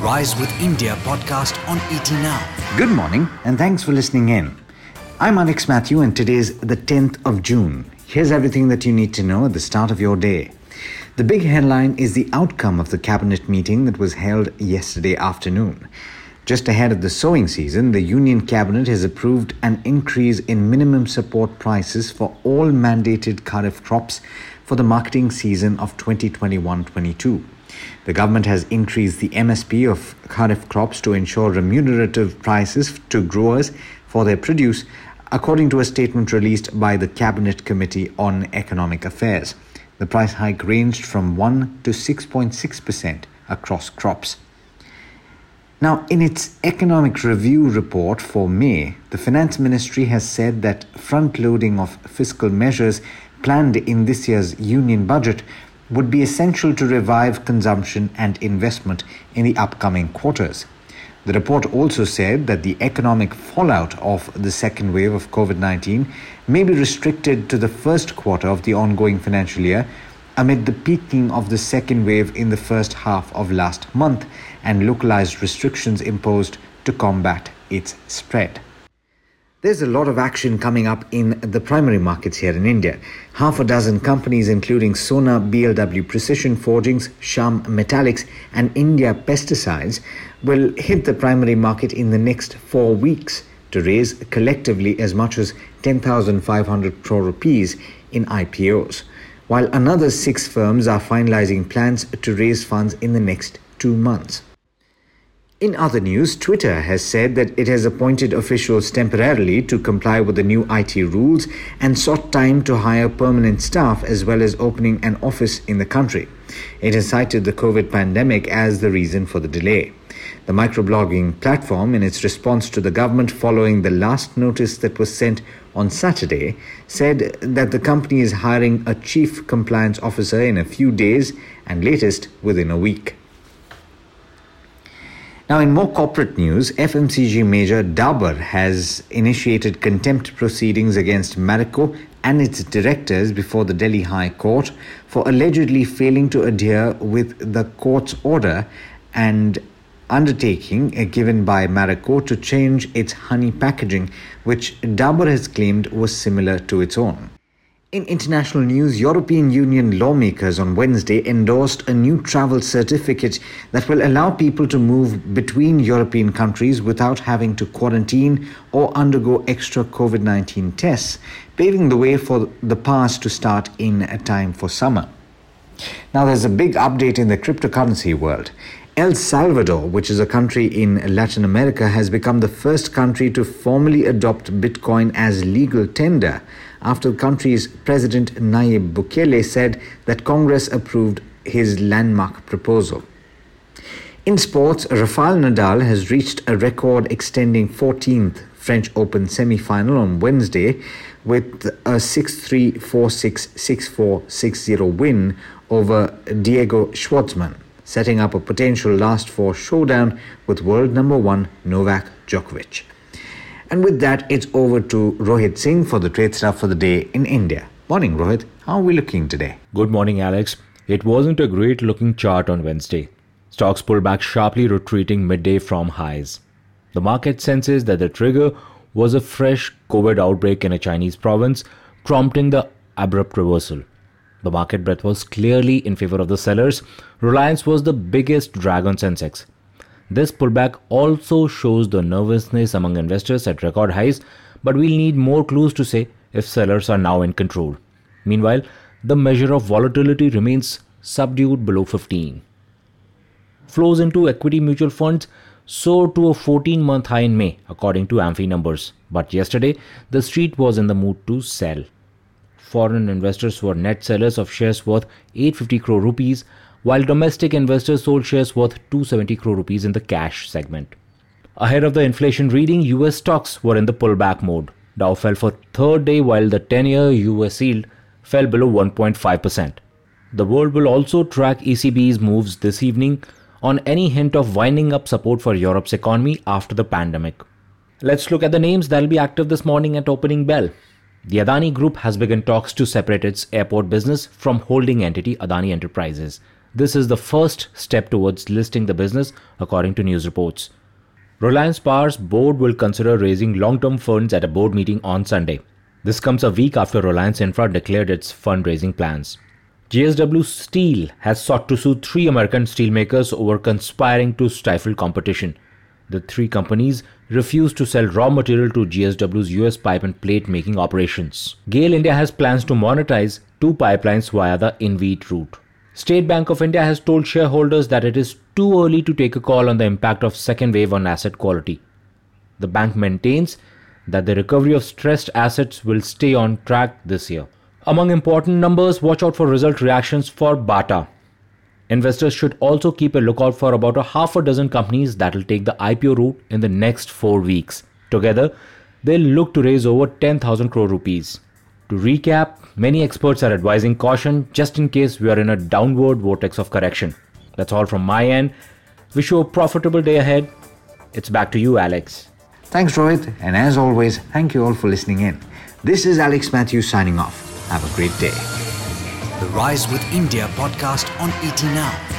Rise with India podcast on ET Now. Good morning and thanks for listening in. I'm Alex Matthew and today is the 10th of June. Here's everything that you need to know at the start of your day. The big headline is the outcome of the cabinet meeting that was held yesterday afternoon. Just ahead of the sowing season, the Union Cabinet has approved an increase in minimum support prices for all mandated kharif crops for the marketing season of 2021 22. The government has increased the MSP of kharif crops to ensure remunerative prices to growers for their produce, according to a statement released by the Cabinet Committee on Economic Affairs. The price hike ranged from 1 to 6.6% across crops. Now, in its economic review report for May, the Finance Ministry has said that front loading of fiscal measures planned in this year's union budget would be essential to revive consumption and investment in the upcoming quarters. The report also said that the economic fallout of the second wave of COVID 19 may be restricted to the first quarter of the ongoing financial year amid the peaking of the second wave in the first half of last month and localized restrictions imposed to combat its spread. There's a lot of action coming up in the primary markets here in India. Half a dozen companies, including Sona BLW Precision Forgings, Shyam Metalics, and India Pesticides, will hit the primary market in the next four weeks to raise collectively as much as 10,500 crore rupees in IPOs, while another six firms are finalizing plans to raise funds in the next two months. In other news, Twitter has said that it has appointed officials temporarily to comply with the new IT rules and sought time to hire permanent staff as well as opening an office in the country. It has cited the COVID pandemic as the reason for the delay. The microblogging platform, in its response to the government following the last notice that was sent on Saturday, said that the company is hiring a chief compliance officer in a few days and latest within a week. Now, in more corporate news, FMCG major Dabur has initiated contempt proceedings against Marico and its directors before the Delhi High Court for allegedly failing to adhere with the court's order and undertaking given by Marico to change its honey packaging, which Dabur has claimed was similar to its own. In international news, European Union lawmakers on Wednesday endorsed a new travel certificate that will allow people to move between European countries without having to quarantine or undergo extra COVID 19 tests, paving the way for the pass to start in time for summer. Now, there's a big update in the cryptocurrency world. El Salvador, which is a country in Latin America, has become the first country to formally adopt Bitcoin as legal tender after the country's President Nayib Bukele said that Congress approved his landmark proposal. In sports, Rafael Nadal has reached a record extending 14th French Open semi final on Wednesday with a 6 3 4 6 6 4 6 0 win over Diego Schwartzman setting up a potential last four showdown with world number one Novak Djokovic. And with that, it's over to Rohit Singh for the trade stuff for the day in India. Morning, Rohit. How are we looking today? Good morning, Alex. It wasn't a great looking chart on Wednesday. Stocks pulled back sharply, retreating midday from highs. The market senses that the trigger was a fresh COVID outbreak in a Chinese province, prompting the abrupt reversal. The market breadth was clearly in favor of the sellers. Reliance was the biggest drag on Sensex. This pullback also shows the nervousness among investors at record highs, but we'll need more clues to say if sellers are now in control. Meanwhile, the measure of volatility remains subdued below 15. Flows into equity mutual funds soared to a 14 month high in May, according to AMFI numbers. But yesterday, the street was in the mood to sell foreign investors were net sellers of shares worth 850 crore rupees, while domestic investors sold shares worth 270 crore rupees in the cash segment. Ahead of the inflation reading, US stocks were in the pullback mode. Dow fell for third day while the 10-year US yield fell below 1.5%. The world will also track ECB's moves this evening on any hint of winding up support for Europe's economy after the pandemic. Let's look at the names that'll be active this morning at opening bell. The Adani Group has begun talks to separate its airport business from holding entity Adani Enterprises. This is the first step towards listing the business, according to news reports. Reliance Power's board will consider raising long term funds at a board meeting on Sunday. This comes a week after Reliance Infra declared its fundraising plans. JSW Steel has sought to sue three American steelmakers over conspiring to stifle competition. The three companies refused to sell raw material to JSW's US pipe and plate making operations. GAIL India has plans to monetize two pipelines via the InvIT route. State Bank of India has told shareholders that it is too early to take a call on the impact of second wave on asset quality. The bank maintains that the recovery of stressed assets will stay on track this year. Among important numbers, watch out for result reactions for Bata. Investors should also keep a lookout for about a half a dozen companies that will take the IPO route in the next 4 weeks. Together, they'll look to raise over 10,000 crore rupees. To recap, many experts are advising caution just in case we are in a downward vortex of correction. That's all from my end. Wish you a profitable day ahead. It's back to you, Alex. Thanks, Rohit, and as always, thank you all for listening in. This is Alex Matthews signing off. Have a great day. The Rise with India podcast on ET Now.